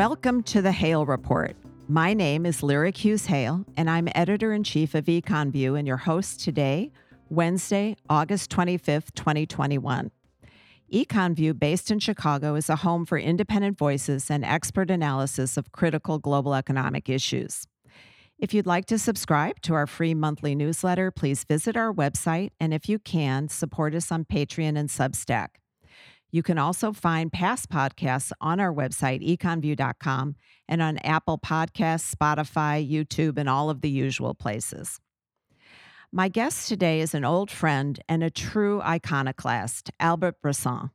Welcome to the Hale Report. My name is Lyric Hughes Hale, and I'm editor in chief of EconVue and your host today, Wednesday, August 25th, 2021. EconVue, based in Chicago, is a home for independent voices and expert analysis of critical global economic issues. If you'd like to subscribe to our free monthly newsletter, please visit our website, and if you can, support us on Patreon and Substack. You can also find past podcasts on our website, econvue.com, and on Apple Podcasts, Spotify, YouTube, and all of the usual places. My guest today is an old friend and a true iconoclast, Albert Bressand.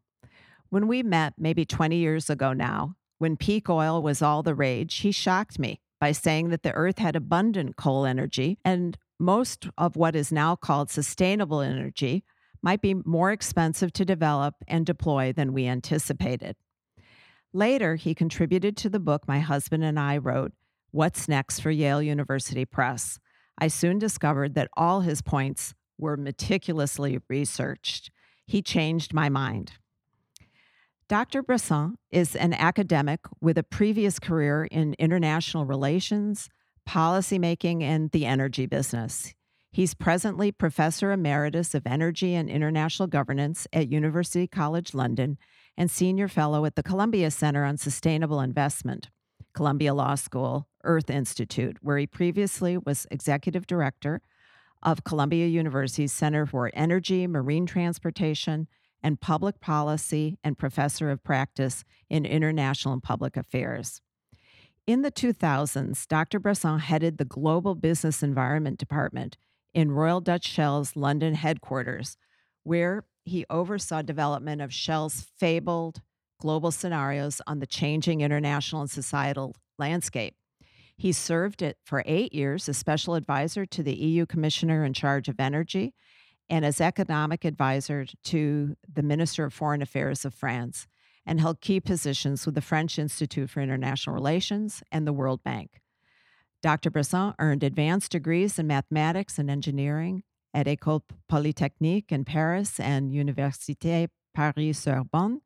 When we met maybe 20 years ago now, when peak oil was all the rage, he shocked me by saying that the earth had abundant coal energy and most of what is now called sustainable energy might be more expensive to develop and deploy than we anticipated. Later, he contributed to the book my husband and I wrote, What's Next for Yale University Press. I soon discovered that all his points were meticulously researched. He changed my mind. Dr. Bressand is an academic with a previous career in international relations, policymaking, and the energy business. He's presently Professor Emeritus of Energy and International Governance at University College London and Senior Fellow at the Columbia Center on Sustainable Investment, Columbia Law School, Earth Institute, where he previously was Executive Director of Columbia University's Center for Energy, Marine Transportation, and Public Policy, and Professor of Practice in International and Public Affairs. In the 2000s, Dr. Bressand headed the Global Business Environment Department in Royal Dutch Shell's London headquarters, where he oversaw development of Shell's fabled global scenarios on the changing international and societal landscape. He served it for eight years as special advisor to the EU Commissioner in charge of energy and as economic advisor to the Minister of Foreign Affairs of France, and held key positions with the French Institute for International Relations and the World Bank. Dr. Bressand earned advanced degrees in mathematics and engineering at École Polytechnique in Paris and Université Paris-Sorbonne,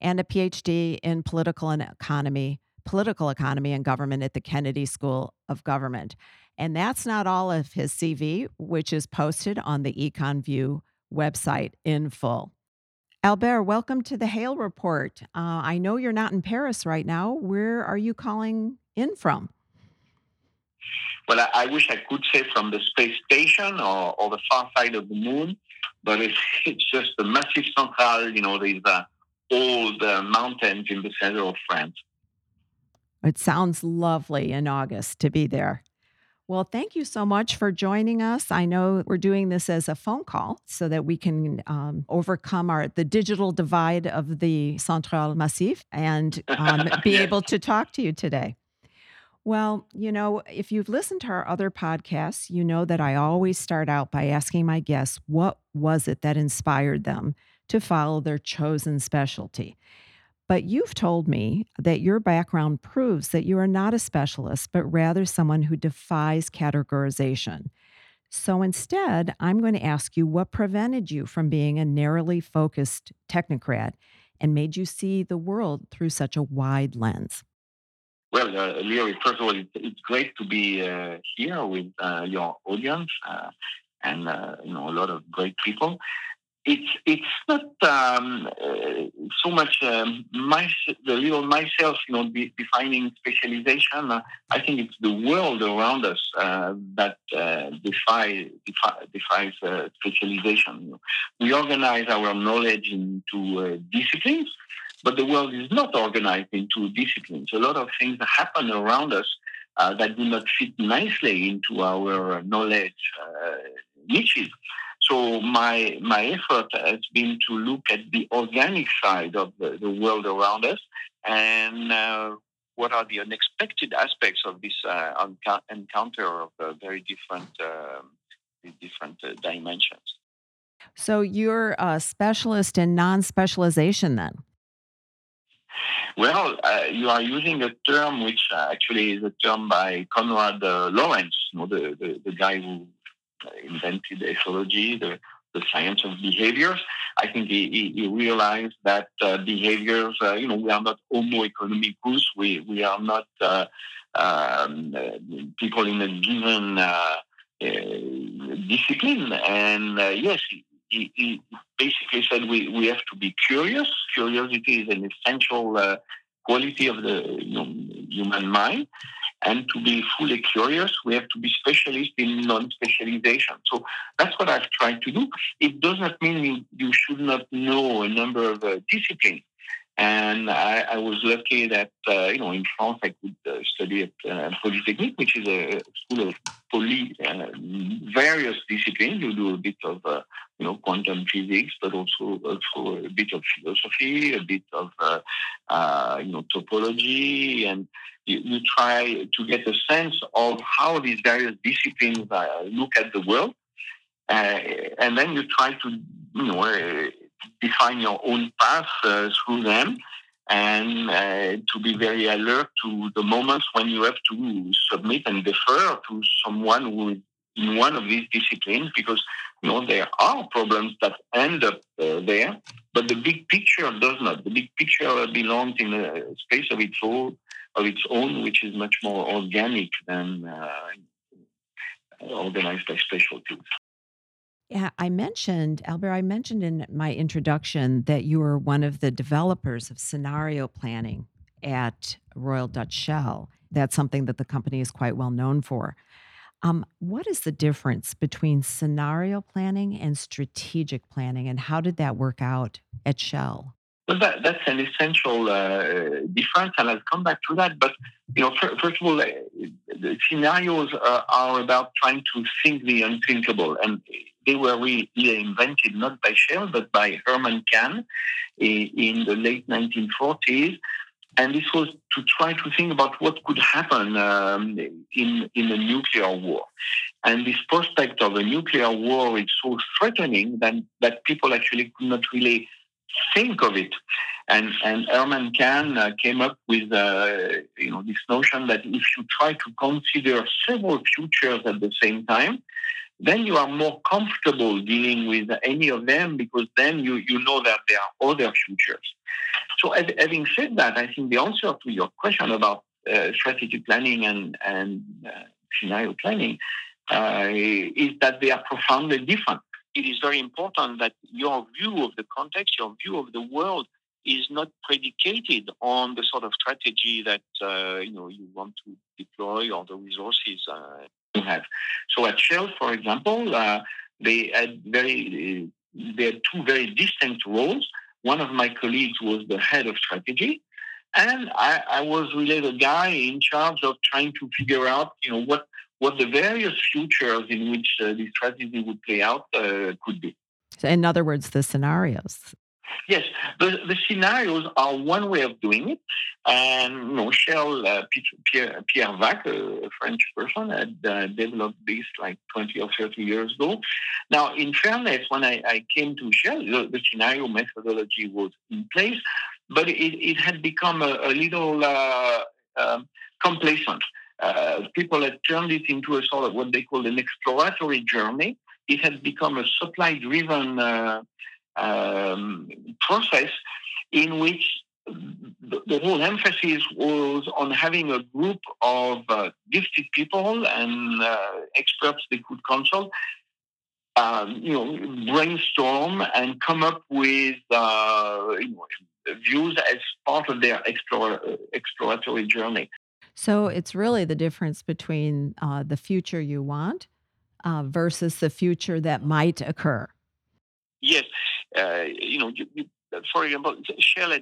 and a PhD in political and economy, political economy and government at the Kennedy School of Government. And that's not all of his CV, which is posted on the EconVue website in full. Albert, welcome to the Hale Report. Uh, I know you're not in Paris right now. Where are you calling in from? Well, I, I, wish I could say from the space station or, or the far side of the moon, but it's, it's just the Massif Central, you know, these uh, old uh, mountains in the center of France. It sounds lovely in August to be there. Well, thank you so much for joining us. I know we're doing this as a phone call so that we can um, overcome our the digital divide of the Central Massif and um, be yes. able to talk to you today. Well, you know, if you've listened to our other podcasts, you know that I always start out by asking my guests what was it that inspired them to follow their chosen specialty. But you've told me that your background proves that you are not a specialist, but rather someone who defies categorization. So instead, I'm going to ask you what prevented you from being a narrowly focused technocrat and made you see the world through such a wide lens. Well, uh, Leo, first of all, it's, great to be uh, here with uh, your audience uh, and uh, you know a lot of great people. It's it's not um, uh, so much um, my the little myself, you know, defining specialization. I think it's the world around us that defy, defi, defies specialization. We organize our knowledge into disciplines but the world is not organized into disciplines. A lot of things happen around us uh, that do not fit nicely into our knowledge uh, niches. So my my effort has been to look at the organic side of the, the world around us and uh, what are the unexpected aspects of this uh, encounter of very different um, different uh, dimensions. So you're a specialist in non-specialization then? Well, uh, you are using a term which uh, actually is a term by Konrad uh, Lorenz, you know, the, the, the, guy who invented ethology, the, the science of behaviors. I think he, he realized that uh, behaviors, uh, you know, we are not homo economicus. We we are not uh, um, people in a given uh, discipline. And yes, he, he, basically said we, we have to be curious. Curiosity is an essential quality of the you know, human mind. And to be fully curious, we have to be specialists in non-specialization. So that's what I've tried to do. It does not mean you, you should not know a number of uh, disciplines. And I, I, was lucky that, uh, you know, in France, I could uh, study at uh, Polytechnique, which is a school of poly, uh, various disciplines. You do a bit of, uh, you know, quantum physics, but also, also a bit of philosophy, a bit of, uh, you know, topology. And you, you, try to get a sense of how these various disciplines look at the world. and then you try to, you know, define your own path uh, through them. And uh, to be very alert to the moments when you have to submit and defer to someone who is in one of these disciplines because you know there are problems that end up uh, there but the big picture does not. The big picture belongs in a space of its own of its own which is much more organic than uh, organized by specialties yeah, I mentioned, Albert, I mentioned in my introduction that you were one of the developers of scenario planning at Royal Dutch Shell. That's something that the company is quite well known for. Um, what is the difference between scenario planning and strategic planning, and how did that work out at Shell? Well, that, that's an essential uh, difference, and I'll come back to that. But you know, for, first of all, uh, the scenarios uh, are about trying to think the unthinkable, and they were really invented not by Shell but by Herman Kahn in the late 1940s. And this was to try to think about what could happen um, in, in a nuclear war. And this prospect of a nuclear war is so threatening that, that people actually could not really think of it. And, and Herman Kahn uh, came up with uh, you know, this notion that if you try to consider several futures at the same time, then you are more comfortable dealing with any of them because then you, you know that there are other futures. So, having said that, I think the answer to your question about uh, planning and, and uh, scenario planning uh, is that they are profoundly different. It is very important that your view of the context, your view of the world, is not predicated on the sort of strategy that uh, you know you want to deploy or the resources uh, have. So at Shell, for example, uh, they had very they had two very distinct roles. One of my colleagues was the head of strategy, and I, I was really the guy in charge of trying to figure out, you know, what what the various futures in which uh, the strategy would play out uh, could be. So in other words, the scenarios. Yes, the, the scenarios are one way of doing it. And you know, Shell, uh, Pierre, Pierre Wack, a French person, had uh, developed this like 20 or 30 years ago. Now, in fairness, when I, I came to Shell, the, the, scenario methodology was in place, but it, it had become a, a little uh, um, complacent. Uh, people had turned it into a sort of what they call an exploratory journey. It had become a supply-driven uh, um, process in which the, whole emphasis was on having a group of uh, gifted people and uh, experts they could consult, um, you know, brainstorm and come up with uh, you know, views as part of their explore, exploratory journey. So it's really the difference between uh, the future you want uh, versus the future that might occur. Yes, uh, you know, you, you, for example, Shell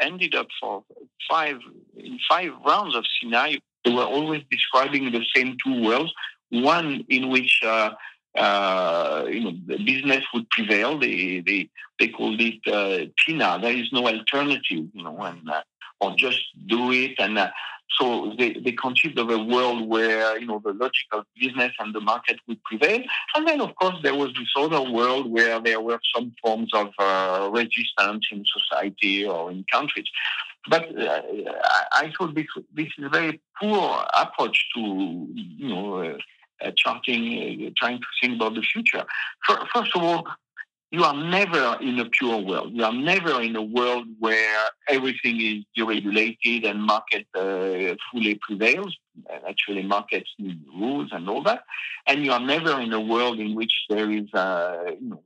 ended up for five in five rounds of scenario. They were always describing the same two worlds. One in which uh, uh, you know the business would prevail. They they they called it uh, TINA. There is no alternative, you know, and uh, or just do it and uh, so they, they conceived of a world where, you know, the logical business and the market would prevail. And then, of course, there was this other world where there were some forms of uh, resistance in society or in countries. But uh, I thought this, this is a very poor approach to, you know, uh, uh charting, uh, trying to think about the future. First of all, you are never in a pure world. You are never in a world where everything is deregulated and market uh, fully prevails. Actually, markets need rules and all that. And you are never in a world in which there is, uh, you know,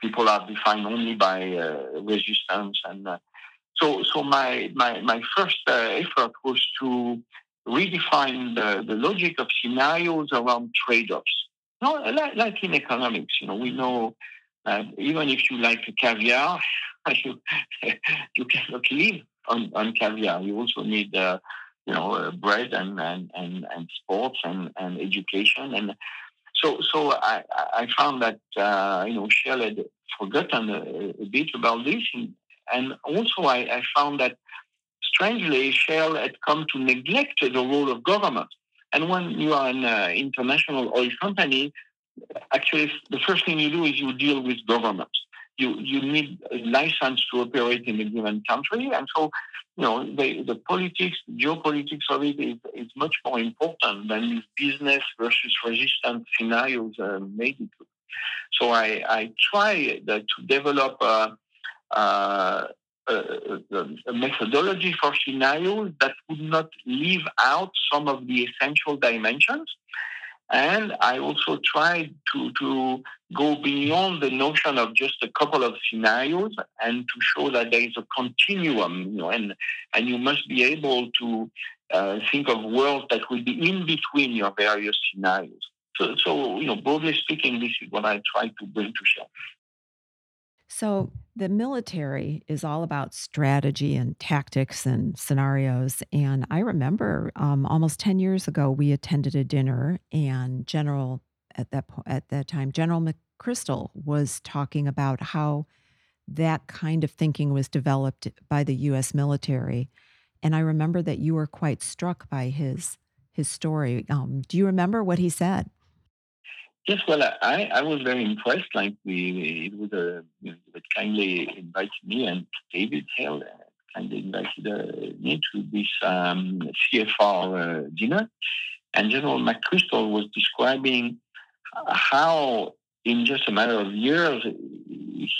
people are defined only by uh, resistance. And uh, so, so my my my first uh, effort was to redefine the, the logic of scenarios around trade-offs. No, like, like in economics, you know, we know uh, even if you like caviar, you, you cannot live on, on caviar. You also need, uh, you know, uh, bread and, and, and, and sports and, and education. And so, so I, I found that, uh, you know, Shell had forgotten a, a bit about this. And, and also I, I found that strangely, Shell had come to neglect the role of government. And when you are an uh, international oil company, actually the first thing you do is you deal with government. You you need a license to operate in a given country, and so you know the the politics, geopolitics of it is, is much more important than business versus resistance scenarios uh, made it. So I I try uh, to develop uh, uh, a, a, a methodology for scenarios that would not leave out some of the essential dimensions and I also tried to, to go beyond the notion of just a couple of scenarios and to show that there is a continuum, you know, and, and you must be able to uh, think of worlds that will be in between your various scenarios. So, so, you know, broadly speaking, this is what I try to bring to Shell. So, the military is all about strategy and tactics and scenarios. And I remember um, almost 10 years ago, we attended a dinner, and General, at that, po- at that time, General McChrystal was talking about how that kind of thinking was developed by the US military. And I remember that you were quite struck by his his story. Um, do you remember what he said? Yes, well, I, I was very impressed. Like we, it was a it kindly invited me and David Hale uh, kindly invited uh, me to this um, CFR uh, dinner, and General McChrystal was describing how in just a matter of years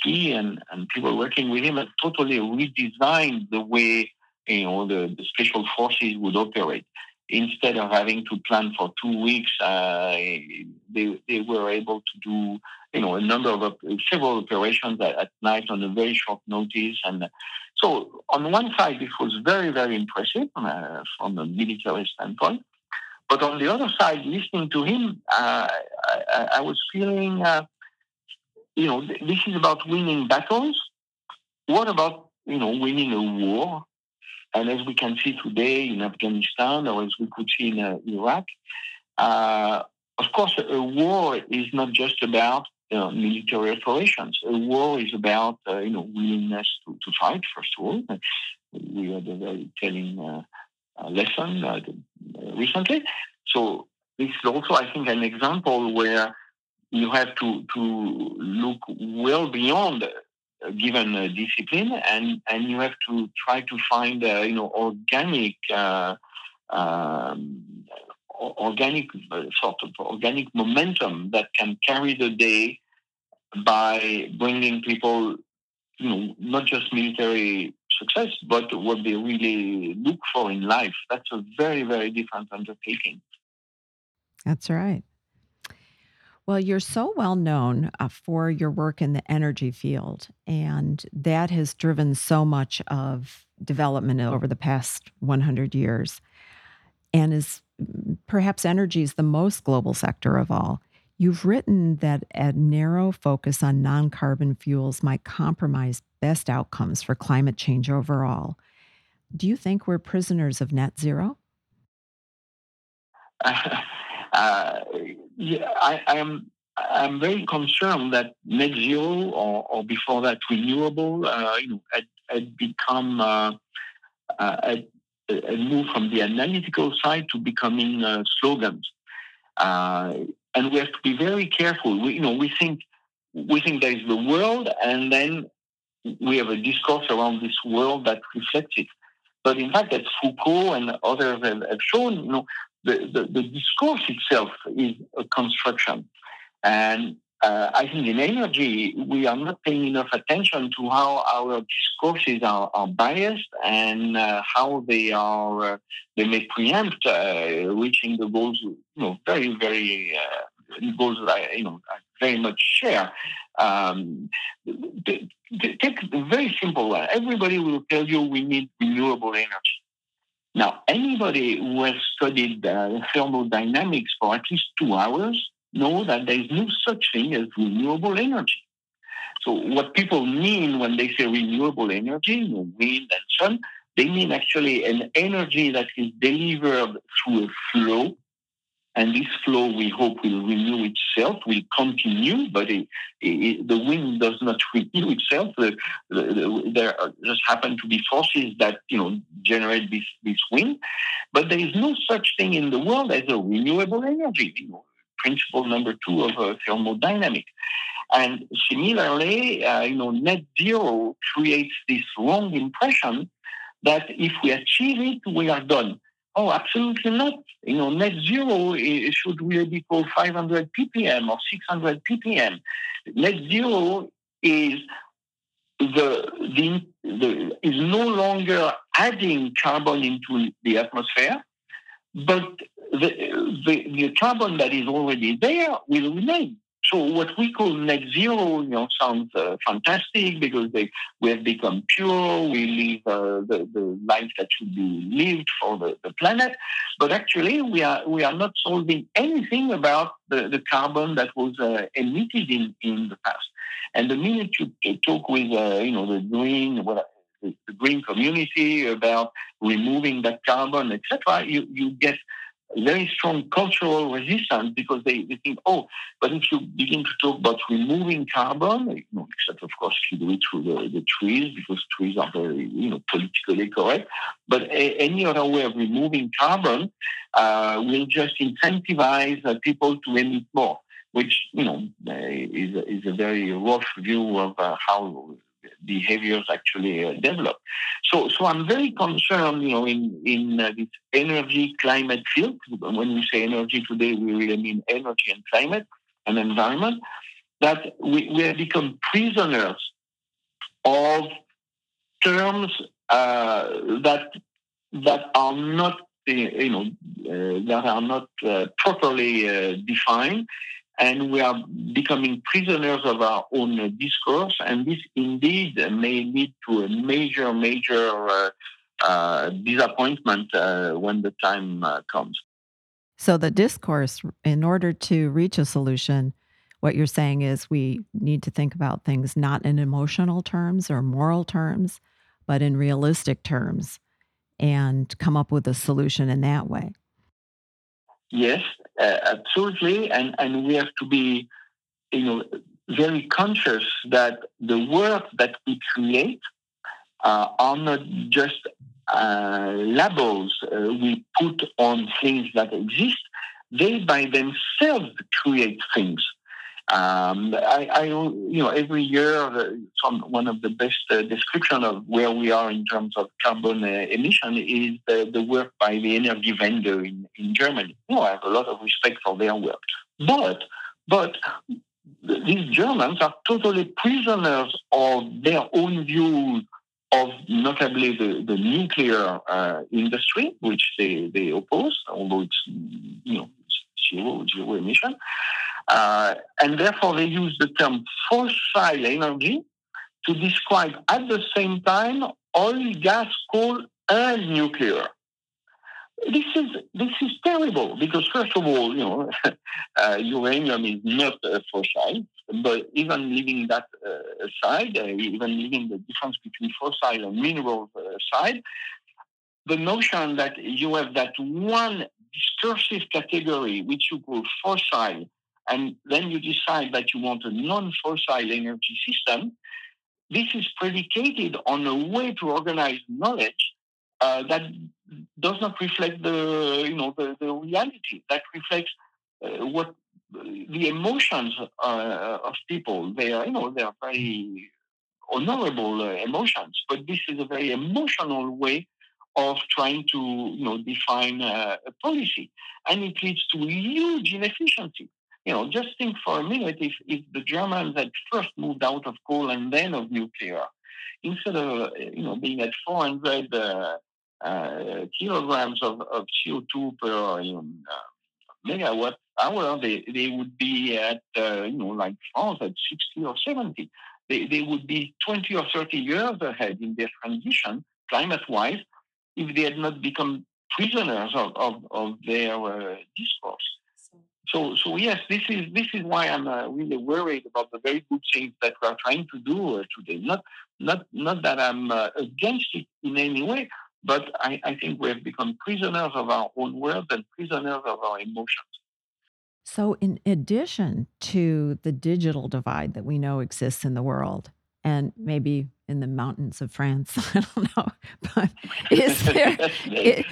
he and, and people working with him had totally redesigned the way you know the, the special forces would operate instead of having to plan for two weeks, uh, they, they were able to do, you know, a number of several operations at, at, night on a very short notice. And so on one side, this was very, very impressive uh, from a military standpoint. But on the other side, listening to him, uh, I, I, was feeling, uh, you know, this is about winning battles. What about, you know, winning a war? And as we can see today in Afghanistan, or as we could see in uh, Iraq, uh, of course, a war is not just about military operations. A war is about uh, you know willingness to, to fight. First of all, we had a very telling uh, uh, lesson recently. So this is also, I think, an example where you have to to look well beyond given uh, discipline, and and you have to try to find uh, you know organic. Uh, um, organic sort of organic momentum that can carry the day by bringing people, you know, not just military success, but what they really look for in life. That's a very, very different undertaking. That's right. Well, you're so well known uh, for your work in the energy field, and that has driven so much of development over the past 100 years, and is mm, perhaps energy is the most global sector of all. You've written that a narrow focus on non carbon fuels might compromise best outcomes for climate change overall. Do you think we're prisoners of net zero? Uh, yeah, I, I, am I'm very concerned that net zero or, or before that renewable, uh, you know, had, had become uh, uh, had, had moved from the analytical side to becoming uh, slogans, and we have to be very careful. We, you know, we think we think there is the world, and then we have a discourse around this world that reflects it. But in fact, as Foucault and others have shown, you know, the, the, the discourse itself is a construction. And uh, I think in energy, we are not paying enough attention to how our discourses are, are biased and uh, how they are, uh, they may preempt uh, reaching the goals, you know, very, very, uh, goals that I, you know, I very much share. Um, take a very simple one. Everybody will tell you we need renewable energy. Now, anybody who has studied uh, thermodynamics for at least two hours know that there is no such thing as renewable energy. So what people mean when they say renewable energy, wind and sun, they mean actually an energy that is delivered through a flow. And this flow, we hope, will renew itself, will continue, but it, it, the wind does not renew itself. The, the, the, there just happen to be forces that you know generate this, this wind, but there is no such thing in the world as a renewable energy. You know, principle number two of uh, thermodynamics. And similarly, uh, you know, net zero creates this wrong impression that if we achieve it, we are done. Oh, absolutely not. You know, net zero should really be called 500 ppm or 600 ppm. Net zero is the, the, the is no longer adding carbon into the atmosphere, but the, the, the carbon that is already there will remain. So what we call net zero, you know, sounds uh, fantastic because they, we have become pure. We live uh, the, the life that should be lived for the, the planet. But actually, we are we are not solving anything about the, the carbon that was uh, emitted in, in the past. And the minute you talk with uh, you know the green the green community about removing that carbon, etc., you you get very strong cultural resistance because they, they think, oh, but if you begin to talk about removing carbon, you know, except of course you do it through the, the trees because trees are very, you know, politically correct. But a, any other way of removing carbon uh, will just incentivize uh, people to emit more, which you know uh, is is a very rough view of uh, how behaviors actually uh, develop. So, so I'm very concerned, you know, in in uh, this energy climate field. When we say energy today, we really mean energy and climate and environment. That we, we have become prisoners of terms uh, that that are not, you know, uh, that are not uh, properly uh, defined and we are becoming prisoners of our own discourse. And this indeed may lead to a major, major uh, uh, disappointment uh, when the time uh, comes. So, the discourse, in order to reach a solution, what you're saying is we need to think about things not in emotional terms or moral terms, but in realistic terms and come up with a solution in that way. Yes, uh, absolutely, and and we have to be, you know, very conscious that the work that we create uh, are not just uh, labels uh, we put on things that exist. They by themselves create things. Um, I, I, you know, every year, some, one of the best uh, description of where we are in terms of carbon uh, emission is the, the, work by the Energiewende in, in Germany. You know, I have a lot of respect for their work, but but these Germans are totally prisoners of their own views of notably the, the nuclear uh, industry, which they, they oppose, although it's you know zero zero emission. Uh, and therefore, they use the term fossil energy to describe at the same time oil, gas, coal, and nuclear. This is this is terrible because first of all, you know, uh, uranium is not a fossil, but even leaving that uh, aside, uh, even leaving the difference between fossil and minerals aside, the notion that you have that one discursive category which you call fossil and then you decide that you want a non-fossil energy system, this is predicated on a way to organize knowledge uh, that does not reflect the you know the, the reality that reflects uh, what the emotions uh, of people. They are you know they are very honorable uh, emotions but this is a very emotional way of trying to you know define uh, a policy. And it leads to huge inefficiency you know, just think for a minute if, if the Germans had first moved out of coal and then of nuclear, instead of, you know, being at 400 uh, uh, kilograms of, of CO2 per you know, megawatt hour, they, they would be at, uh, you know, like France at 60 or 70. They, they would be 20 or 30 years ahead in their transition, climate-wise, if they had not become prisoners of, of, of their uh, discourse. So, so yes, this is this is why I'm uh, really worried about the very good things that we are trying to do uh, today. Not not not that I'm uh, against it in any way, but I, I think we have become prisoners of our own world and prisoners of our emotions. So, in addition to the digital divide that we know exists in the world, and maybe in the mountains of France. I don't know, but is there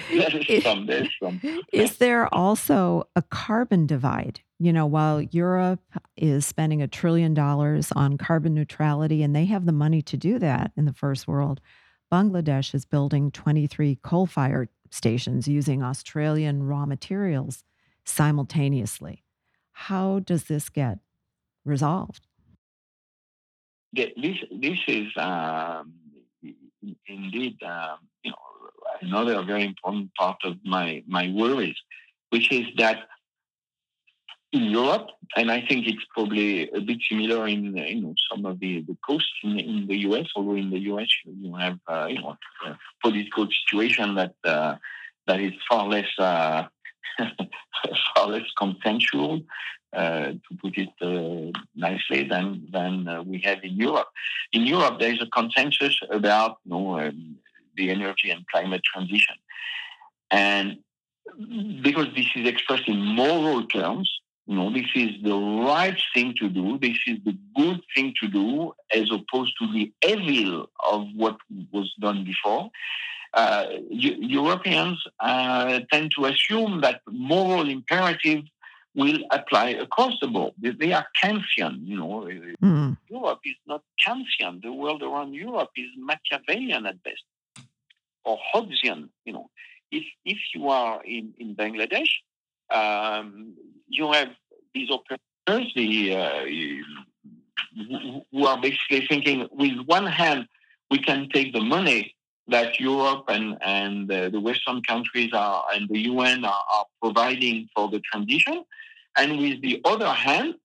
is there also a carbon divide? You know, while Europe is spending a trillion dollars on carbon neutrality, and they have the money to do that in the first world, Bangladesh is building 23 coal-fired stations using Australian raw materials simultaneously. How does this get resolved? This this is um, indeed um, you know another very important part of my my worries, which is that in Europe, and I think it's probably a bit similar in you know some of the, the coasts in, in the US. Although in the US you have uh, you know a political situation that uh, that is far less uh, far less consensual uh, to put it uh, nicely, than than uh, we have in Europe. In Europe, there is a consensus about you know, um, the energy and climate transition, and because this is expressed in moral terms, you know, this is the right thing to do. This is the good thing to do, as opposed to the evil of what was done before. Uh, Europeans uh, tend to assume that moral imperative will apply across the board. They are Kantian, you know. Mm. Europe is not Kantian. The world around Europe is Machiavellian at best, or Hobbesian, you know. If, if you are in, in Bangladesh, um, you have these operators the, uh, who are basically thinking, with one hand, we can take the money that Europe and, and uh, the Western countries are, and the UN are, are, providing for the transition. And with the other hand,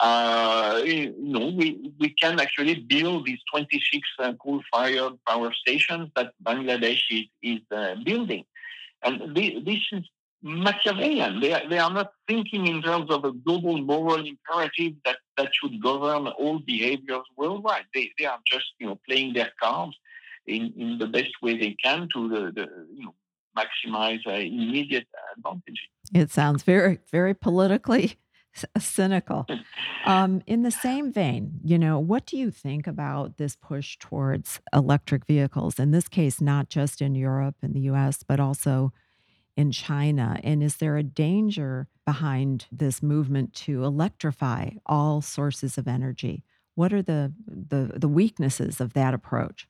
uh, you know, we, we can actually build these 26 uh, coal-fired power stations that Bangladesh is, is uh, building. And this is Machiavellian. They are, they are not thinking in terms of a global moral imperative that, that should govern all behaviors worldwide. They, they are just, you know, playing their cards in, in the best way they can to the, the you know, maximize uh, immediate advantage. It sounds very, very politically cynical. Um, in the same vein, you know, what do you think about this push towards electric vehicles? In this case, not just in Europe and the US, but also in China. And is there a danger behind this movement to electrify all sources of energy? What are the, the, the weaknesses of that approach?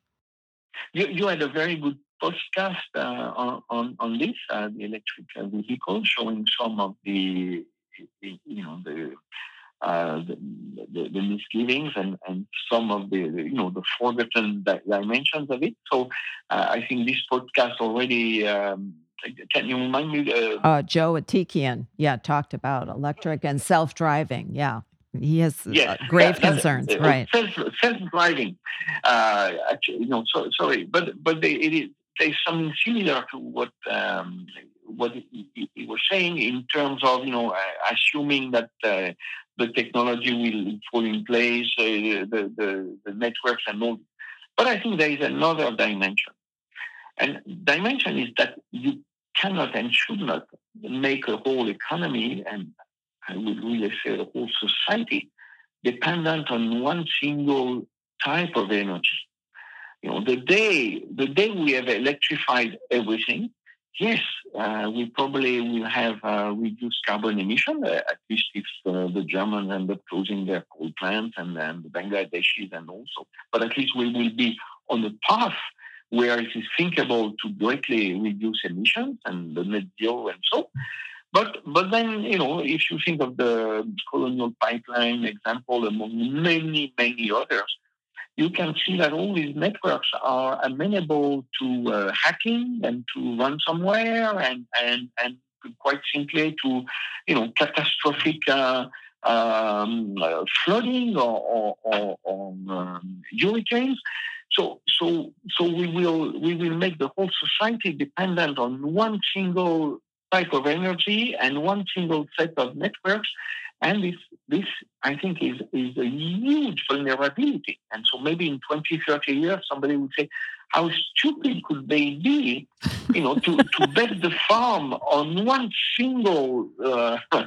You, you had a very good podcast uh, on, on, on this, uh, the electric vehicle, showing some of the, you know, the, uh, the, the, the, misgivings and, and some of the, you know, the forgotten dimensions of it. So uh, I think this podcast already, um, can you remind me? Uh, uh, Joe Atekian, yeah, talked about electric and self-driving. Yeah. He has yes, grave yeah, concerns, right? Self, self-driving, actually, you know, so, sorry, but but they, it is there's something similar to what um, what he, was saying in terms of you know assuming that uh, the technology will fall in place, uh, the, the, the networks and all. But I think there is another dimension, and dimension is that you cannot and should not make a whole economy and I would really say a whole society dependent on one single type of energy. You know, the day the day we have electrified everything, yes, uh, we probably will have uh, reduced carbon emission. Uh, at least if uh, the Germans end up closing their coal plants and, then the Bangladeshis and also, but at least we will be on the path where it is thinkable to greatly reduce emissions and the net zero and so. But but then you know if you think of the colonial pipeline example among many many others, you can see that all these networks are amenable to uh, hacking and to ransomware and and and quite simply to you know catastrophic. Uh, um, uh, flooding or, or, or, or um, hurricanes. So, so, so we will we will make the whole society dependent on one single type of energy and one single set of networks. And this, this I think, is, is a huge vulnerability. And so maybe in 20, 30 years, somebody will say, how stupid could they be, you know, to, to bet the farm on one single uh,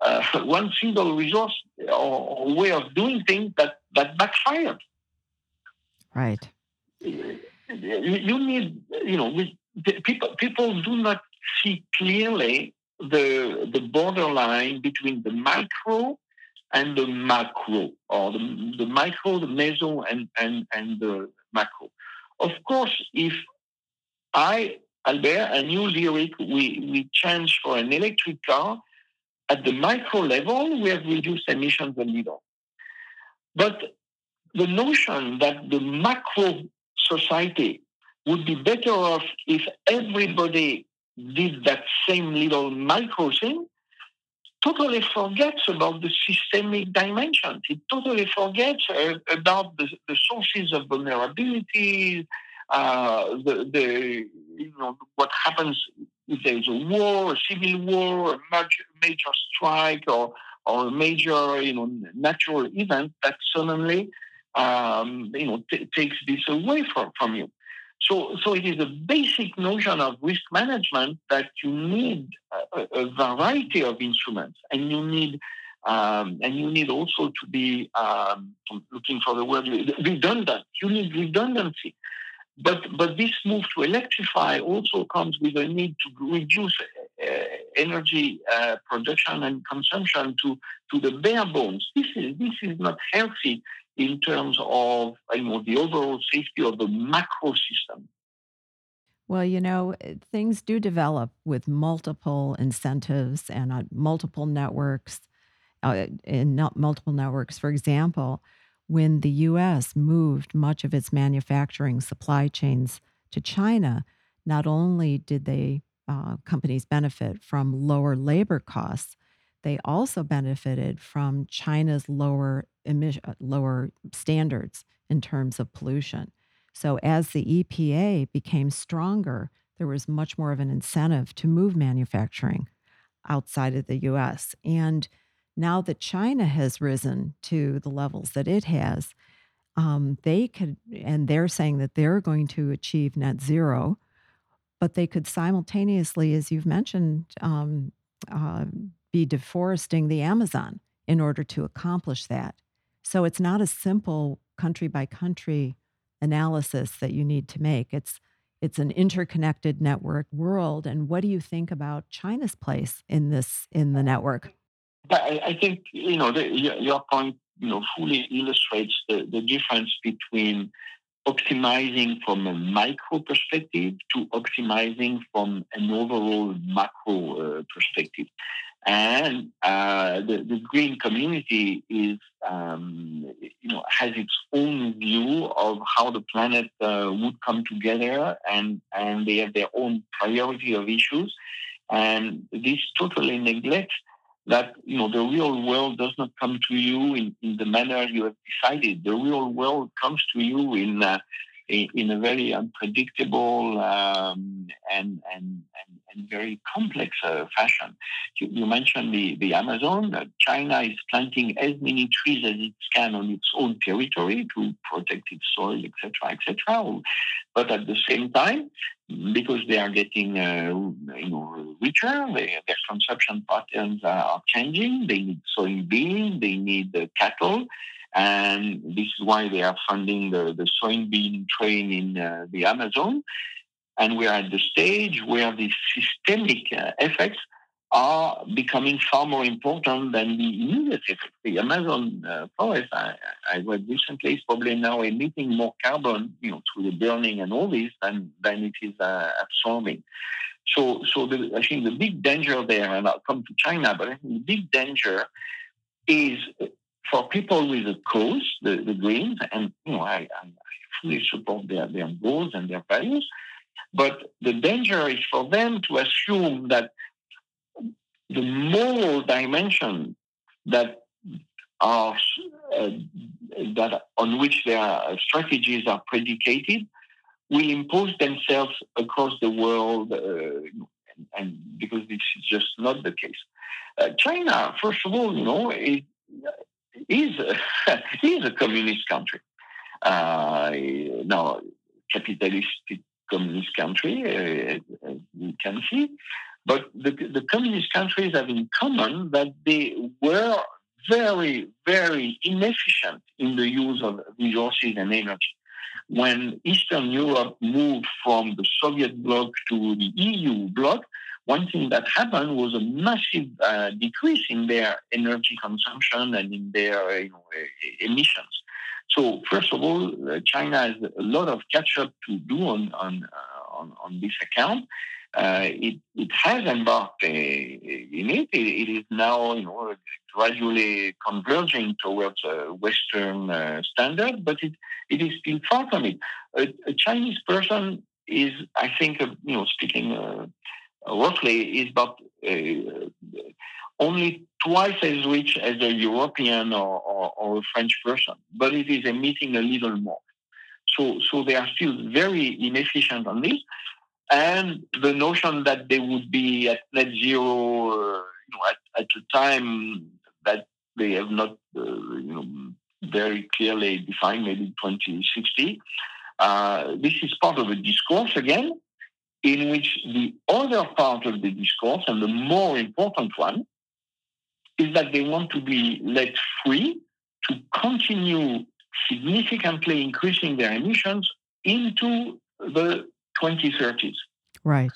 uh, one single resource or, way of doing things that that backfired. Right. You need, you know, people people do not see clearly the the borderline between the micro and the macro, or the, the micro, the meso, and, and, and the macro. Of course, if I, Albert, a new Lyric, we, we change for an electric car, at the micro level, we have reduced emissions a little. But the notion that the macro society would be better off if everybody did that same little micro thing totally forgets about the systemic dimensions. It totally forgets uh, about the, the, sources of vulnerability, uh, the, the, you know, what happens if there's a war, a civil war, a major, major strike, or, or a major, you know, natural event that suddenly, um, you know, t- takes this away from, from you. So, so it is a basic notion of risk management that you need a, a variety of instruments, and you need um, and you need also to be um, looking for the word redundant. You need redundancy. But, but this move to electrify also comes with a need to reduce uh, energy uh, production and consumption to, to the bare bones. This is, this is not healthy in terms of you know, the overall safety of the macro system. Well, you know, things do develop with multiple incentives and uh, multiple networks. Uh, in multiple networks, for example, when the US moved much of its manufacturing supply chains to China, not only did they uh, companies benefit from lower labor costs, they also benefited from China's lower uh, lower standards in terms of pollution. So as the EPA became stronger, there was much more of an incentive to move manufacturing outside of the US. And now that China has risen to the levels that it has, um, they could, and they're saying that they're going to achieve net zero, but they could simultaneously, as you've mentioned, um, uh, be deforesting the Amazon in order to accomplish that. So it's not a simple country by country analysis that you need to make. It's it's an interconnected network world. And what do you think about China's place in this in the network? I, think you know the, your point you know fully illustrates the, the difference between optimizing from a micro perspective to optimizing from an overall macro uh, perspective. And uh, the, the green community is, um, you know, has its own view of how the planet uh, would come together, and and they have their own priority of issues, and this totally neglects that you know the real world does not come to you in, in the manner you have decided. The real world comes to you in uh, in a very unpredictable um, and, and, and, and, very complex uh, fashion. You, you, mentioned the, the Amazon. Uh, China is planting as many trees as it can on its own territory to protect its soil, etc., etc. But at the same time, because they are getting uh, you know richer, they, their consumption patterns are changing. They need soybean, they need cattle and this is why they are funding the, the soybean train in uh, the Amazon. And we are at the stage where the systemic uh, effects are becoming far more important than the immediate effects. The Amazon uh, forest, I, I read recently, is probably now emitting more carbon, you know, through the burning and all this than, than it is uh, absorbing. So, so the, I think the big danger there, and I'll come to China, but I think the big danger is for people with a cause, the, the Greens, and you know, I, I fully support their, their goals and their values. But the danger is for them to assume that the moral dimension that are uh, that on which their strategies are predicated will impose themselves across the world, uh, and, and, because this is just not the case. Uh, China, first of all, you know, is is a, is a communist country. Uh, now, capitalistic communist country, uh, you can see, but the, the communist countries have in common that they were very, very inefficient in the use of resources and energy. When Eastern Europe moved from the Soviet bloc to the EU bloc, one thing that happened was a massive uh, decrease in their energy consumption and in their uh, you know, emissions. So, first of all, uh, China has a lot of catch up to do on, on, uh, on, on this account. It, it has embarked in it. it. It is now, you know, gradually converging towards a Western standard, but it, it is still far from it. A, a Chinese person is, I think, uh, you know, speaking uh, roughly, is about uh, only twice as rich as a European or, or, or, a French person, but it is emitting a little more. So, so they are still very inefficient on this and the notion that they would be at net zero uh, you know, at, at a time that they have not uh, you know, very clearly defined, maybe 2060. Uh, this is part of a discourse again, in which the other part of the discourse, and the more important one, is that they want to be let free to continue significantly increasing their emissions into the 2030s. Right.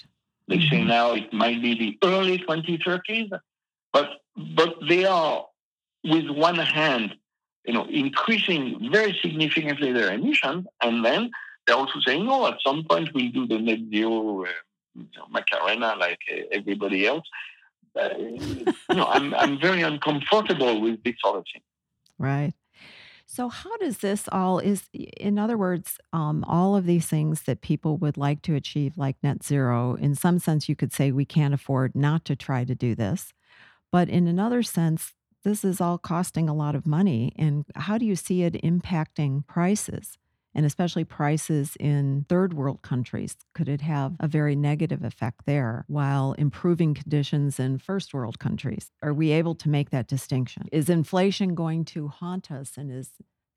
They mm-hmm. say now it might be the early 2030s, but but they are with one hand, you know, increasing very significantly their emissions, and then they're also saying, "Oh, at some point we'll do the net zero uh, you know, Macarena like uh, everybody else." Uh, you know, I'm I'm very uncomfortable with this sort of thing. Right. So, how does this all is, in other words, um, all of these things that people would like to achieve, like net zero, in some sense, you could say we can't afford not to try to do this. But in another sense, this is all costing a lot of money. And how do you see it impacting prices? And especially prices in third world countries? Could it have a very negative effect there while improving conditions in first world countries? Are we able to make that distinction? Is inflation going to haunt us and is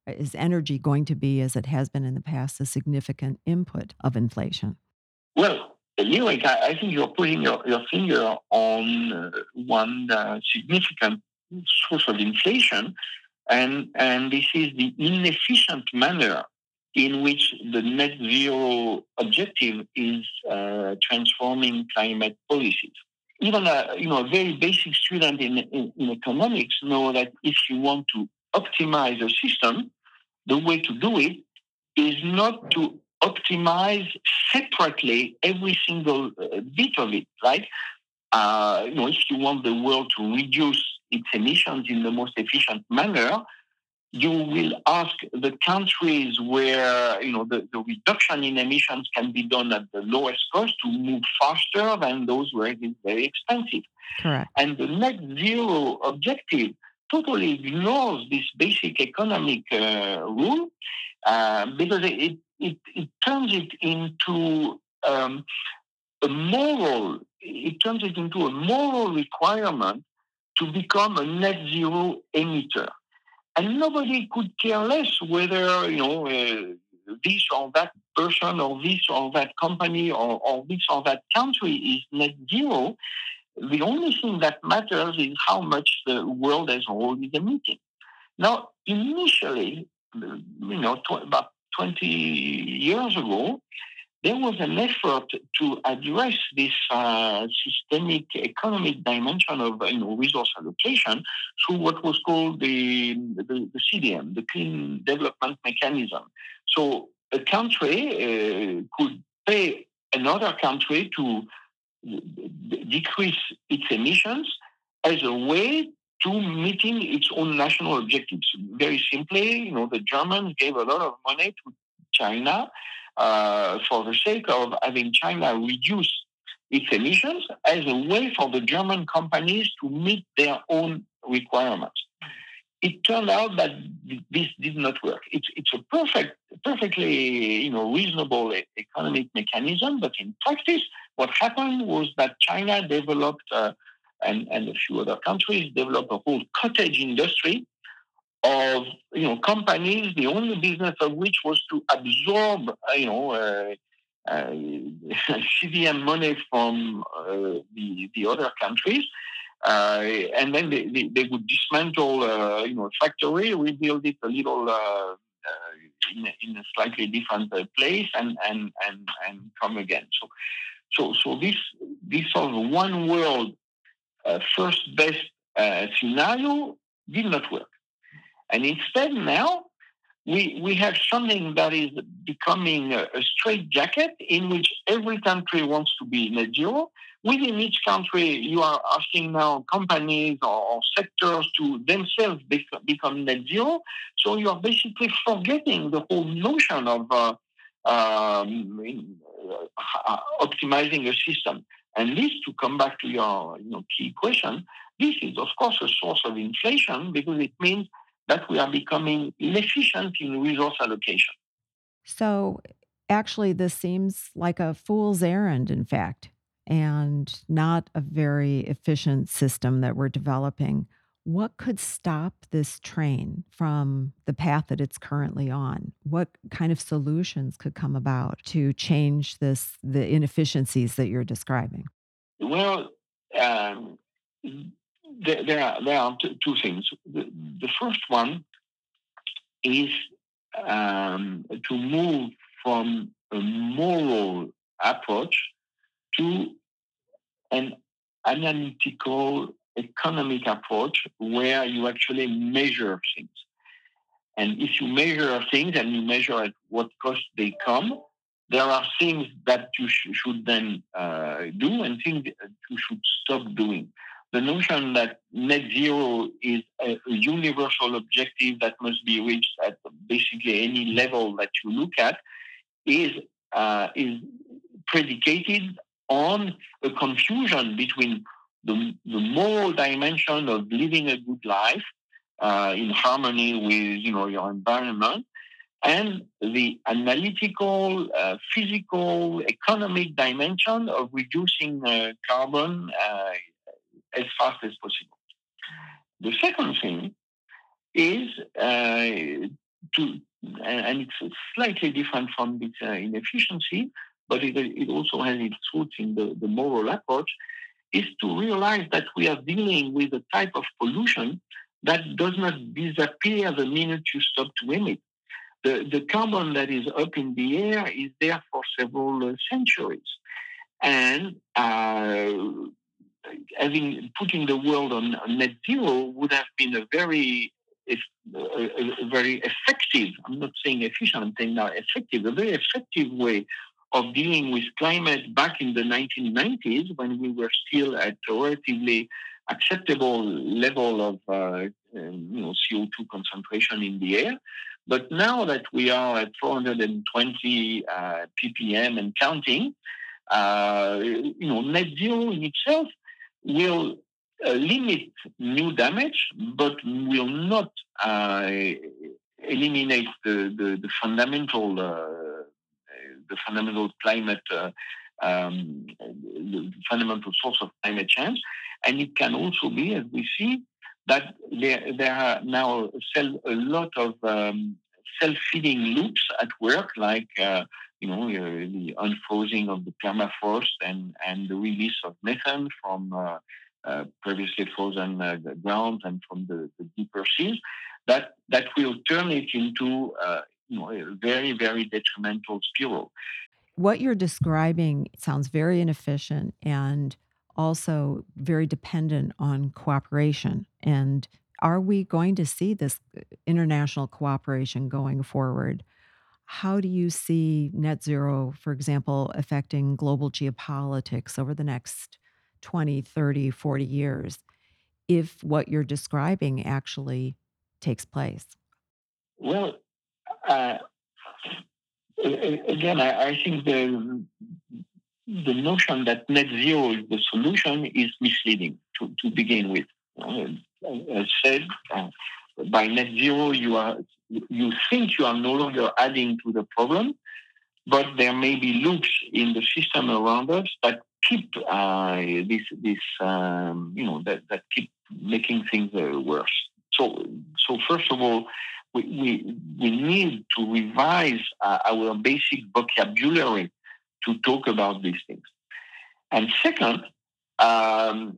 is energy going to be, as it has been in the past, a significant input of inflation? Well, Lyric, I think you're putting your, your finger on uh, one uh, significant source of inflation, and, and this is the inefficient manner in which the net zero objective is uh, transforming climate policies. Even a you know a very basic student in, in, in economics know that if you want to optimize a system, the way to do it is not to optimize separately every single uh, bit of it, right? Uh, you know, if you want the world to reduce its emissions in the most efficient manner, you will ask the countries where you know the, the reduction in emissions can be done at the lowest cost to move faster than those where it is very expensive. Correct. And the net zero objective totally ignores this basic economic uh, rule uh, because it, it, it turns it into um, a moral, it turns it into a moral requirement to become a net zero emitter and nobody could care less whether you know uh, this or that person or this or that company or, or this or that country is net zero. The only thing that matters is how much the world as a whole is emitting. Now, initially, you know, tw- about 20 years ago, there was an effort to address this uh, systemic economic dimension of you know, resource allocation through what was called the, the, the CDM, the Clean Development Mechanism. So a country uh, could pay another country to decrease its emissions as a way to meeting its own national objectives. Very simply, you know, the Germans gave a lot of money to China uh, for the sake of having China reduce its emissions as a way for the German companies to meet their own requirements. It turned out that this did not work. It's, it's a perfect, perfectly you know, reasonable economic mechanism, but in practice, what happened was that China developed, uh, and, and a few other countries developed a whole cottage industry of you know companies, the only business of which was to absorb uh, you know uh, uh, CDM money from uh, the the other countries, uh, and then they, they, they, would dismantle uh, you know factory, rebuild it a little. In, in, a slightly different place and, and and and come again. So so so this this sort of one world first best scenario did not work. And instead now, we, we have something that is becoming a, a straight jacket in which every country wants to be net zero. Within each country, you are asking now companies or, or sectors to themselves be, become net zero. So you are basically forgetting the whole notion of uh, um, uh, optimizing a system. And this, to come back to your you know, key question, this is of course a source of inflation because it means that we are becoming inefficient in resource allocation. So, actually, this seems like a fool's errand, in fact, and not a very efficient system that we're developing. What could stop this train from the path that it's currently on? What kind of solutions could come about to change this, the inefficiencies that you're describing? Well, um, there, there, are, there are two, things. The, the, first one is um, to move from a moral approach to an analytical economic approach where you actually measure things. And if you measure things and you measure at what cost they come, there are things that you sh- should then uh, do and things you should stop doing the notion that net zero is a, universal objective that must be reached at basically any level that you look at is uh, is predicated on a confusion between the, the moral dimension of living a good life uh, in harmony with you know your environment and the analytical, uh, physical, economic dimension of reducing uh, carbon uh, as fast as possible. The second thing is uh, to, and it's slightly different from this uh, inefficiency, but it, it, also has its roots in the, the moral approach, is to realize that we are dealing with a type of pollution that does not disappear the minute you stop to emit. The, the carbon that is up in the air is there for several uh, centuries. And uh, having putting the world on, net zero would have been a very a, a, very effective, I'm not saying efficient, I'm saying now effective, a very effective way of dealing with climate back in the 1990s when we were still at a relatively acceptable level of uh, um, you know, CO2 concentration in the air. But now that we are at 420 uh, ppm and counting, uh, you know, net zero in itself will uh, limit new damage, but will not uh, eliminate the, the, the fundamental uh, the fundamental climate um, the fundamental source of climate change, and it can also be, as we see, that there there are now a lot of um, self-feeding loops at work, like uh, you know, uh, the unfrozen of the permafrost and, and the release of methane from uh, uh, previously frozen uh, grounds and from the, the, deeper seas, that, that will turn it into uh, you know, a very, very detrimental spiral. What you're describing sounds very inefficient and also very dependent on cooperation. And are we going to see this international cooperation going forward? How do you see net zero, for example, affecting global geopolitics over the next 20, 30, 40 years if what you're describing actually takes place? Well, uh, again, I, I, think the the notion that net zero is the solution is misleading to, to begin with. Uh, as said, uh, by net zero, you are you think you are no longer adding to the problem, but there may be loops in the system around us that keep uh, this this um, you know that, that keep making things uh, worse. So so first of all, we we, we need to revise uh, our basic vocabulary to talk about these things. And second, um,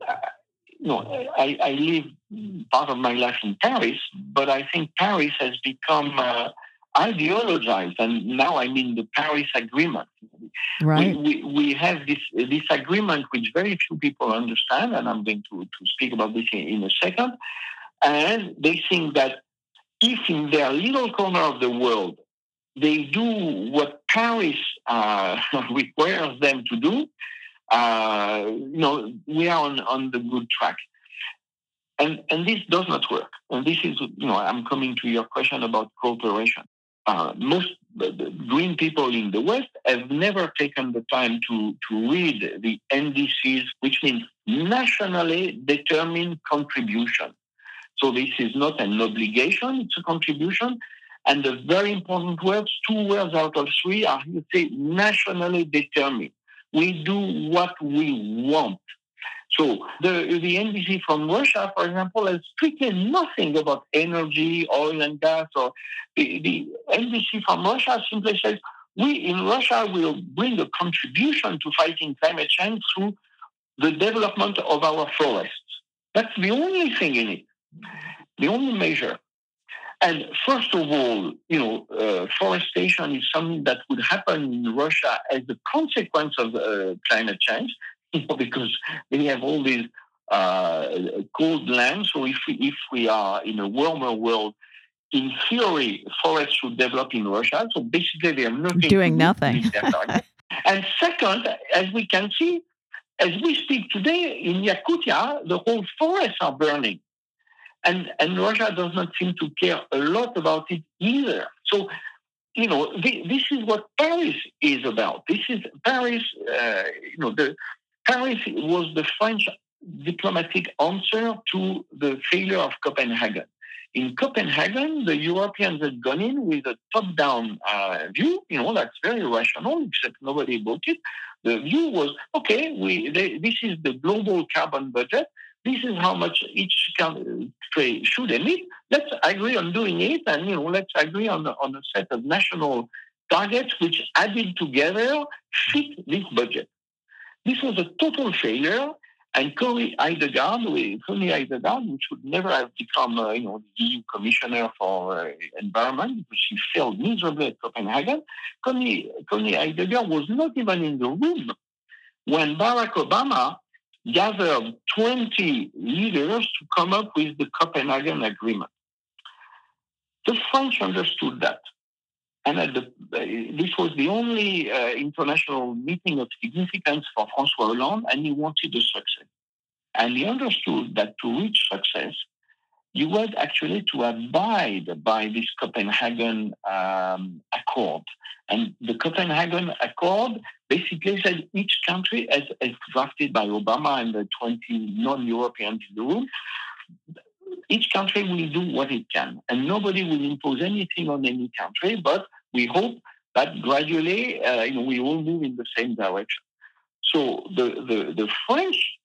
you know, I, I live part of my life in Paris, but I think Paris has become uh, ideologized, and now I mean the Paris Agreement. Right. We, we, we, have this this agreement which very few people understand, and I'm going to, to speak about this in, in a second. And they think that if in their little corner of the world they do what Paris uh, requires them to do, uh, you know, we are on, on the good track. And, and this does not work. And this is, you know, I'm coming to your question about cooperation. Uh, most green people in the West have never taken the time to, to read the NDCs, which means nationally determined contribution. So this is not an obligation, it's a contribution. And the very important words, two words out of three are, you say, nationally determined. We do what we want. So the, the NDC from Russia, for example, has strictly nothing about energy, oil and gas, or the, the NDC from Russia simply says, we in Russia will bring a contribution to fighting climate change through the development of our forests. That's the only thing in it, the only measure. And first of all, you know, uh, forestation is something that would happen in Russia as a consequence of uh, climate change, you know, because they have all these uh, cold lands. So if we, if we are in a warmer world, in theory, forests should develop in Russia. So basically, they are nothing doing nothing. and second, as we can see, as we speak today in Yakutia, the whole forests are burning. And, and Russia does not seem to care a lot about it either. So, you know, this is what Paris is about. This is Paris, uh, you know, the Paris was the French diplomatic answer to the failure of Copenhagen. In Copenhagen, the Europeans had gone in with a top-down uh, view. You know, that's very rational, except nobody bought it. The view was, okay, we, they, this is the global carbon budget this is how much each country should emit. Let's agree on doing it, and you know, let's agree on on a set of national targets which, added together, fit this budget. This was a total failure, and Connie Hedegaard, Connie Hedegaard, which would never have become, uh, you know, the EU commissioner for uh, environment because she failed miserably at Copenhagen. Connie Hedegaard was not even in the room when Barack Obama gathered 20 leaders to come up with the Copenhagen Agreement. The French understood that. And the, this was the only uh, international meeting of significance for François Hollande, and he wanted a success. And he understood that to reach success, you had actually to abide by this Copenhagen um, Accord. And the Copenhagen Accord basically said each country, as, as drafted by Obama and the 20 non Europeans in the room, each country will do what it can. And nobody will impose anything on any country, but we hope that gradually uh, you know, we all move in the same direction. So the, the, the French,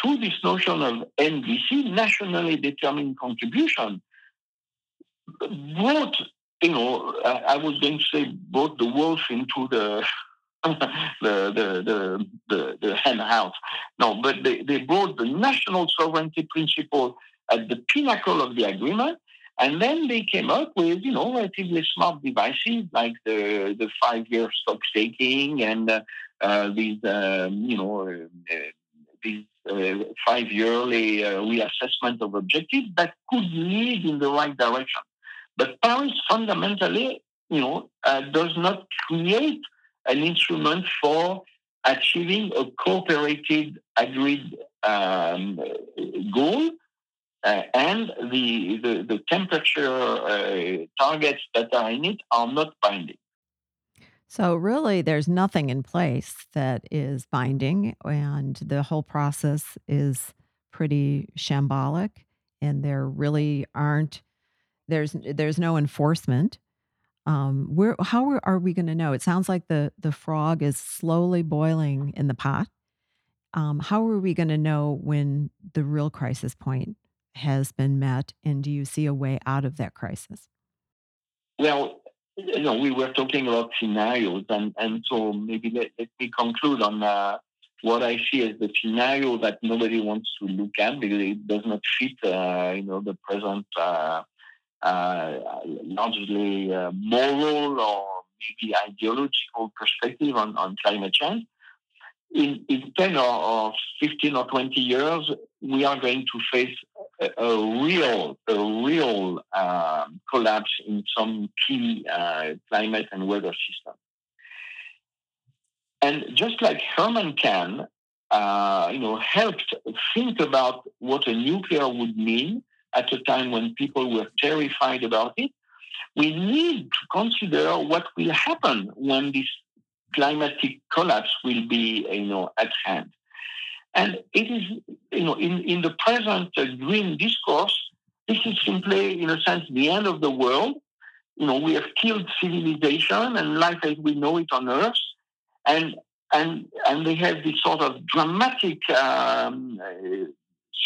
through this notion of NDC, nationally determined contribution, brought you know, I, was going to say brought the wolf into the the, the, the, the, the hen house. No, but they, they brought the national sovereignty principle at the pinnacle of the agreement. And then they came up with, you know, relatively smart devices like the, the five-year stock taking and uh, uh, these, um, you know, uh, these uh, five-yearly uh, reassessment of objectives that could lead in the right direction. But Paris fundamentally you know, uh, does not create an instrument for achieving a cooperated agreed um, goal. Uh, and the, the, the temperature uh, targets that are in it are not binding. So, really, there's nothing in place that is binding, and the whole process is pretty shambolic, and there really aren't there's there's no enforcement. Um, where how are we going to know? It sounds like the the frog is slowly boiling in the pot. Um, how are we going to know when the real crisis point has been met, and do you see a way out of that crisis? Well, you know, we were talking about scenarios, and, and so maybe let, let me conclude on uh, what I see as the scenario that nobody wants to look at because it does not fit, uh, you know, the present uh, uh largely uh, moral or maybe ideological perspective on, on climate change in, in 10 or, or 15 or 20 years, we are going to face a, a real, a real um, collapse in some key uh, climate and weather systems. And just like Herman Kahn, uh, you know, helped think about what a nuclear would mean at a time when people were terrified about it, we need to consider what will happen when this climatic collapse will be, you know, at hand. And it is, you know, in, in the present uh, green discourse, this is simply, in a sense, the end of the world. You know, we have killed civilization and life as we know it on Earth, and and and they have this sort of dramatic um,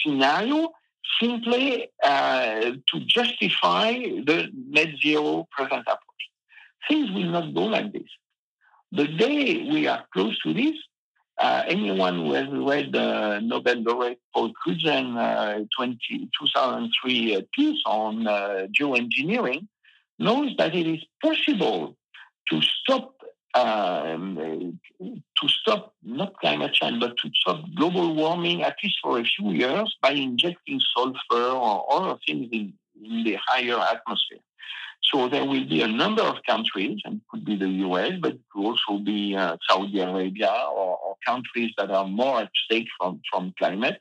scenario simply uh, to justify the net zero present approach. Things will not go like this. The day we are close to this, uh, anyone who has read the Nobel laureate Paul Crutzen uh, 20, 2003 uh, piece on uh, geoengineering knows that it is possible to stop um, to stop not climate change, but to stop global warming at least for a few years by injecting sulfur or other things in, in the higher atmosphere. So there will be a number of countries, and it could be the US, but it could also be uh, Saudi Arabia or, or, countries that are more at stake from, from climate.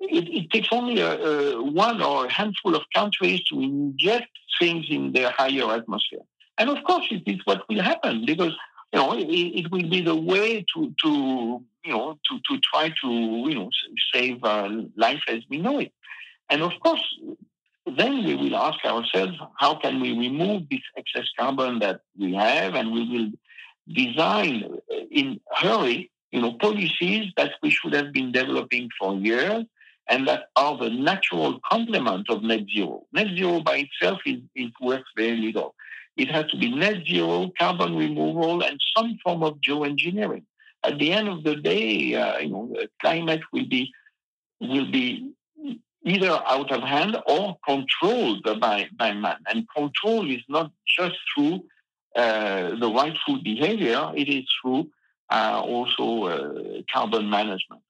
It, it takes only a, a one or a handful of countries to inject things in their higher atmosphere. And of course, it is what will happen because you know it, it will be the way to to you know to to try to you know save uh, life as we know it. And of course, then we will ask ourselves, how can we remove this excess carbon that we have? And we will design in hurry, you know, policies that we should have been developing for years and that are the natural complement of net zero. Net zero by itself is, it works very little. It has to be net zero, carbon removal, and some form of geoengineering. At the end of the day, uh, you know, climate will be will be either out of hand or controlled by, by man. And control is not just through uh, the rightful behavior, it is through uh, also uh, carbon management.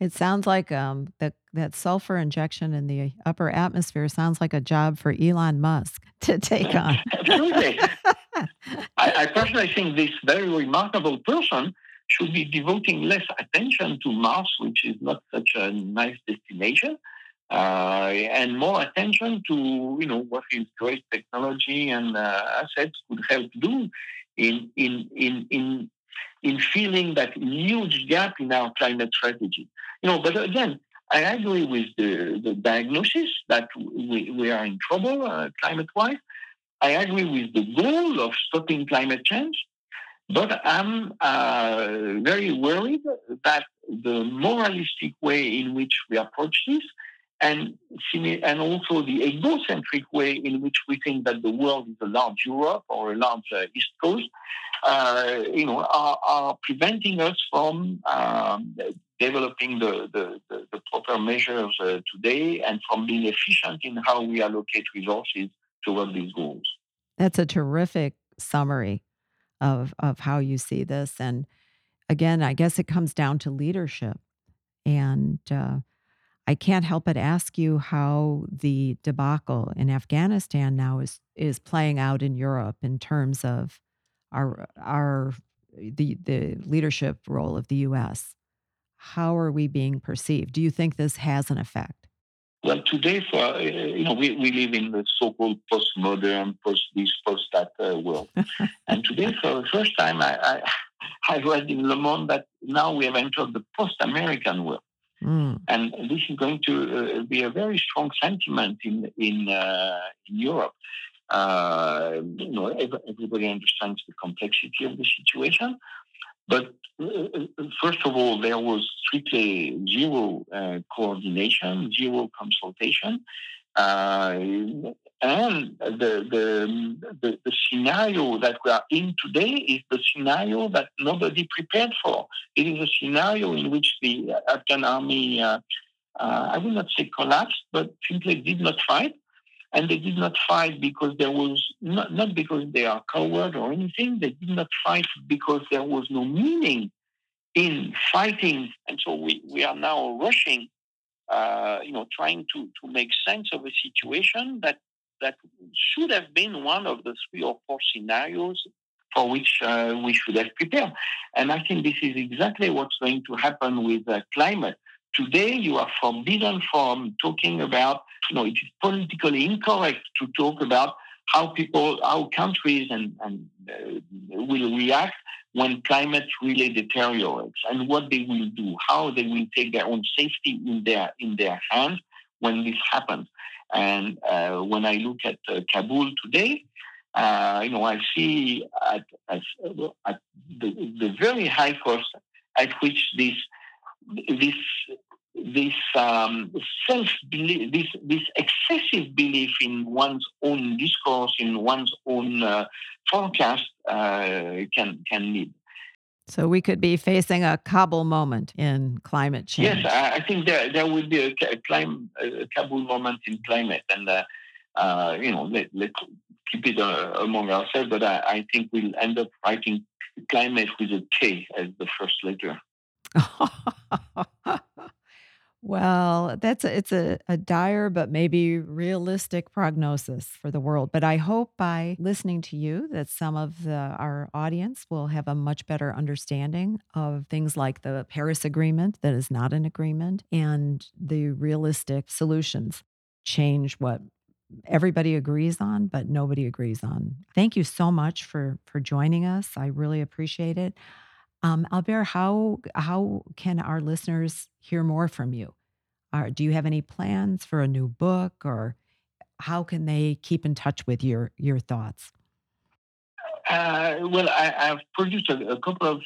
It sounds like um, that that sulfur injection in the upper atmosphere sounds like a job for Elon Musk to take on. Absolutely. I, I personally think this very remarkable person should be devoting less attention to Mars, which is not such a nice destination, and more attention to you know what his great technology and uh, assets could help do in in in in in filling that huge gap in our climate strategy. You know, but again, I agree with the, the diagnosis that we, we are in trouble uh, climate-wise. I agree with the goal of stopping climate change, but I'm uh, very worried that the moralistic way in which we approach this and, and also the egocentric way in which we think that the world is a large Europe or a large uh, East Coast, uh, you know, are, are, preventing us from um, developing the, the, the, the, proper measures uh, today and from being efficient in how we allocate resources toward these goals. That's a terrific summary of, of how you see this. And again, I guess it comes down to leadership. And uh, I can't help but ask you how the debacle in Afghanistan now is is playing out in Europe in terms of our our the the leadership role of the U.S. How are we being perceived? Do you think this has an effect? Well, today, for uh, you know, we, we live in the so-called postmodern, post this, post that uh, world, and today, for the first time, I, I I read in Le Monde that now we have entered the post-American world. Mm. And this is going to uh, be a very strong sentiment in in, uh, in Europe. Uh, you know, everybody understands the complexity of the situation, but uh, uh, first of all, there was strictly zero uh, coordination, zero consultation. And the, the, the, the, scenario that we are in today is the scenario that nobody prepared for. It is a scenario in which the Afghan army, uh, uh, I will not say collapsed, but simply did not fight. And they did not fight because there was, not, not because they are coward or anything, they did not fight because there was no meaning in fighting. And so we, we are now rushing uh, you know, trying to, to make sense of a situation that that should have been one of the three or four scenarios for which uh, we should have prepared. And I think this is exactly what's going to happen with uh, climate. Today, you are forbidden from talking about, you know, it is politically incorrect to talk about how people, how countries and, and uh, will react when climate really deteriorates and what they will do, how they will take their own safety in their in their hands when this happens. And uh, when I look at uh, Kabul today, uh, you know, I see at, at, at the, the, very high cost at which this this this um, self belief, this this excessive belief in one's own discourse, in one's own uh, forecast, uh, can can lead. So we could be facing a Kabul moment in climate change. Yes, I, I think there there will be a, a, clim, a Kabul moment in climate, and uh, uh, you know, let, let's keep it uh, among ourselves. But I, I think we'll end up writing climate with a K as the first letter. Well, that's a, it's a, a dire but maybe realistic prognosis for the world. But I hope by listening to you that some of the, our audience will have a much better understanding of things like the Paris Agreement that is not an agreement and the realistic solutions change what everybody agrees on but nobody agrees on. Thank you so much for for joining us. I really appreciate it. Um, Albert, how how can our listeners hear more from you? Do you have any plans for a new book, or how can they keep in touch with your your thoughts? Uh, well, I, have produced a, a, couple of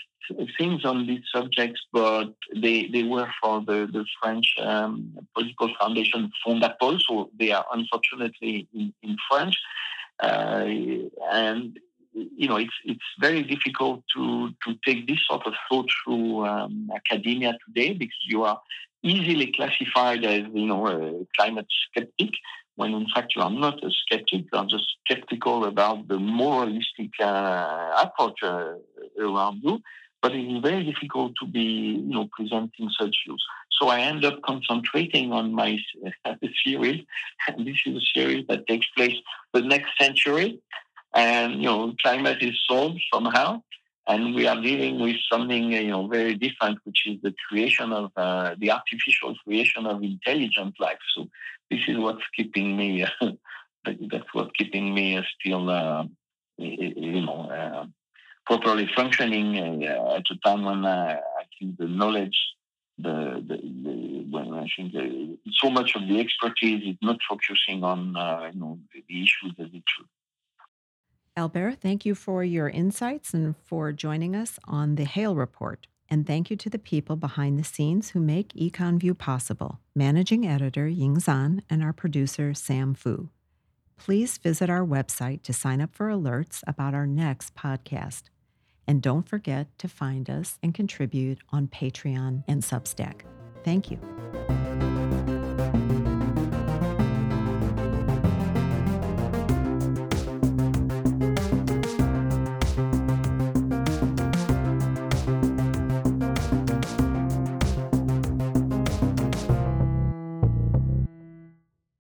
things on these subjects, but they, they were for the, the French um, political foundation Fondapol, so they are unfortunately in, in French. Uh, and you know, it's it's very difficult to to take this sort of thought through um, academia today because you are easily classified as you know a climate skeptic when in fact you are not a skeptic, you are just skeptical about the moralistic uh, approach uh, around you. But it is very difficult to be, you know, presenting such views. So I end up concentrating on my series, and this is a series that takes place the next century, and you know, climate is solved somehow, and we are dealing with something you know very different, which is the creation of uh, the artificial creation of intelligent life. So this is what's keeping me. that's what's keeping me still, uh, you know, uh, properly functioning uh, at a time when uh, I think the knowledge the, the, the, when I think the, so much of the expertise is not focusing on uh, you know the issues that it should. Albert, thank you for your insights and for joining us on the Hale Report. And thank you to the people behind the scenes who make EconVue possible managing editor Ying Zan and our producer Sam Fu. Please visit our website to sign up for alerts about our next podcast. And don't forget to find us and contribute on Patreon and Substack. Thank you.